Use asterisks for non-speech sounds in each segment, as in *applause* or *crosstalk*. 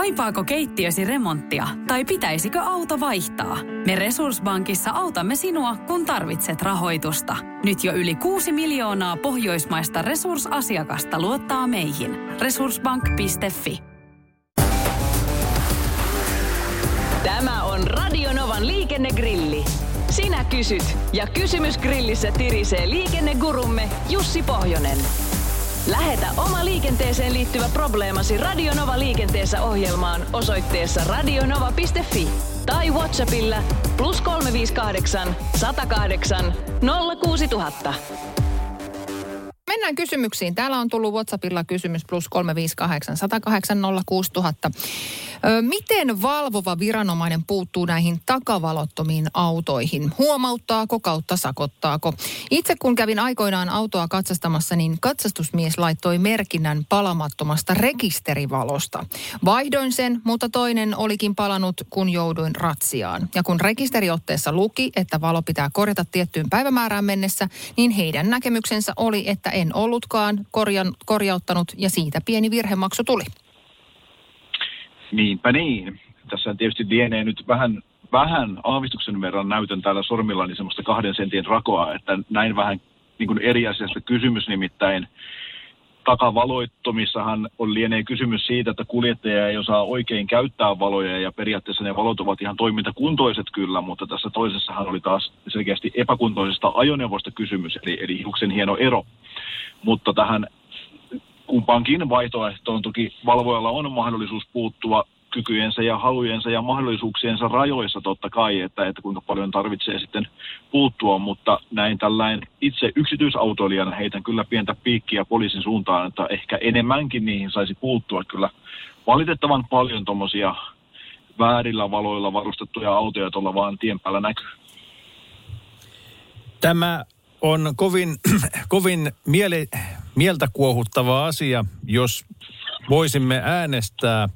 Kaipaako keittiösi remonttia tai pitäisikö auto vaihtaa? Me Resurssbankissa autamme sinua, kun tarvitset rahoitusta. Nyt jo yli 6 miljoonaa pohjoismaista resursasiakasta luottaa meihin. Resurssbank.fi Tämä on Radionovan liikennegrilli. Sinä kysyt ja kysymys grillissä tirisee liikennegurumme Jussi Pohjonen. Lähetä oma liikenteeseen liittyvä probleemasi Radionova liikenteessä ohjelmaan osoitteessa radionova.fi tai Whatsappilla plus 358 108 06000. Mennään kysymyksiin. Täällä on tullut WhatsAppilla kysymys plus 358 108 06000. Ö, miten valvova viranomainen puuttuu näihin takavalottomiin autoihin? Huomauttaako kautta sakottaako? Itse kun kävin aikoinaan autoa katsastamassa, niin katsastusmies laittoi merkinnän palamattomasta rekisterivalosta. Vaihdoin sen, mutta toinen olikin palannut, kun jouduin ratsiaan. Ja kun rekisteriotteessa luki, että valo pitää korjata tiettyyn päivämäärään mennessä, niin heidän näkemyksensä oli, että en ollutkaan korjan, korjauttanut ja siitä pieni virhemaksu tuli. Niinpä niin. Tässä tietysti lienee nyt vähän, vähän aavistuksen verran näytön täällä sormillani semmoista kahden sentin rakoa, että näin vähän niin kuin eri asiasta kysymys nimittäin. Takavaloittomissahan on lienee kysymys siitä, että kuljettaja ei osaa oikein käyttää valoja ja periaatteessa ne valot ovat ihan toimintakuntoiset kyllä, mutta tässä toisessahan oli taas selkeästi epäkuntoisesta ajoneuvosta kysymys, eli, eli hiuksen hieno ero. Mutta tähän kumpaankin vaihtoehtoon toki valvojalla on mahdollisuus puuttua kykyjensä ja halujensa ja mahdollisuuksiensa rajoissa totta kai, että, että kuinka paljon tarvitsee sitten puuttua, mutta näin tällainen itse yksityisautoilijana heitän kyllä pientä piikkiä poliisin suuntaan, että ehkä enemmänkin niihin saisi puuttua kyllä valitettavan paljon tuommoisia väärillä valoilla varustettuja autoja tuolla vaan tien päällä näkyy. Tämä on kovin, *clears throat* kovin miele, mieltä kuohuttava asia, jos voisimme äänestää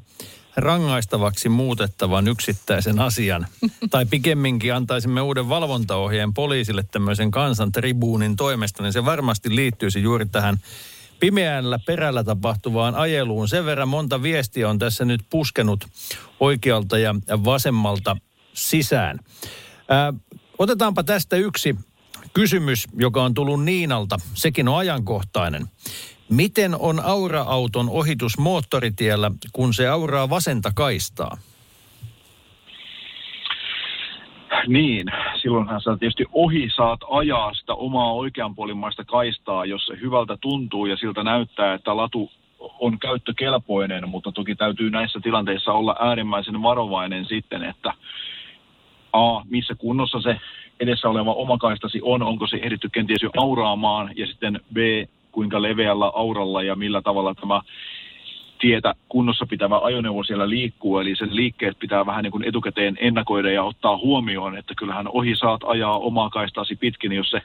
rangaistavaksi muutettavan yksittäisen asian. *laughs* tai pikemminkin antaisimme uuden valvontaohjeen poliisille tämmöisen kansantribuunin toimesta, niin se varmasti liittyisi juuri tähän pimeällä perällä tapahtuvaan ajeluun. Sen verran monta viestiä on tässä nyt puskenut oikealta ja vasemmalta sisään. Ää, otetaanpa tästä yksi kysymys, joka on tullut Niinalta. Sekin on ajankohtainen. Miten on aura-auton ohitus moottoritiellä, kun se auraa vasenta kaistaa? Niin, silloinhan sä tietysti ohi saat ajaa sitä omaa oikeanpuolimaista kaistaa, jos se hyvältä tuntuu ja siltä näyttää, että latu on käyttökelpoinen, mutta toki täytyy näissä tilanteissa olla äärimmäisen varovainen sitten, että A, missä kunnossa se edessä oleva omakaistasi on, onko se ehditty kenties jo auraamaan, ja sitten B, kuinka leveällä auralla ja millä tavalla tämä tietä kunnossa pitävä ajoneuvo siellä liikkuu, eli sen liikkeet pitää vähän niin kuin etukäteen ennakoida ja ottaa huomioon, että kyllähän ohi saat ajaa omaa kaistasi pitkin, jos se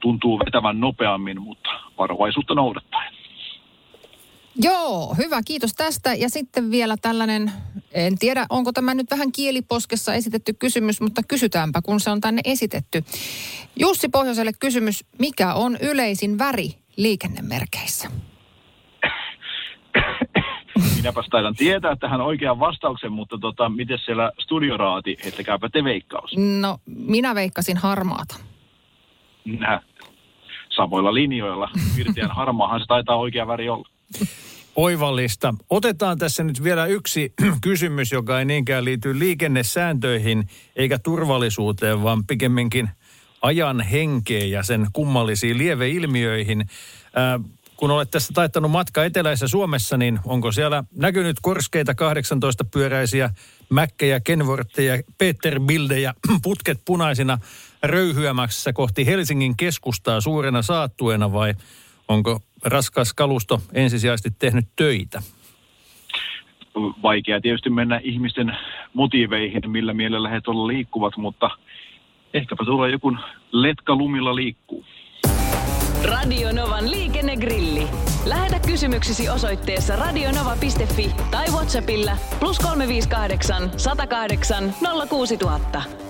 tuntuu vetävän nopeammin, mutta varovaisuutta noudattaen. Joo, hyvä, kiitos tästä. Ja sitten vielä tällainen, en tiedä onko tämä nyt vähän kieliposkessa esitetty kysymys, mutta kysytäänpä, kun se on tänne esitetty. Jussi Pohjoiselle kysymys, mikä on yleisin väri liikennemerkeissä? Minäpäs taidan tietää tähän oikean vastauksen, mutta tota, miten siellä studioraati, heittäkääpä te veikkaus. No, minä veikkasin harmaata. Nä, samoilla linjoilla. Virtiän harmaahan se taitaa oikea väri olla. Oivallista. Otetaan tässä nyt vielä yksi *clears throat* kysymys, joka ei niinkään liity liikennesääntöihin eikä turvallisuuteen, vaan pikemminkin ajan henkeen ja sen kummallisiin lieveilmiöihin. Ää, kun olet tässä taittanut matka eteläisessä Suomessa, niin onko siellä näkynyt korskeita 18-pyöräisiä mäkkejä, kenvortteja, Peterbildejä, *clears throat* putket punaisina röyhyämässä kohti Helsingin keskustaa suurena saattuena vai onko raskas kalusto ensisijaisesti tehnyt töitä? Vaikea tietysti mennä ihmisten motiiveihin, millä mielellä he tuolla liikkuvat, mutta ehkäpä tuolla joku letka lumilla liikkuu. Radio Novan liikennegrilli. Lähetä kysymyksesi osoitteessa radionova.fi tai Whatsappilla plus 358 108 06000.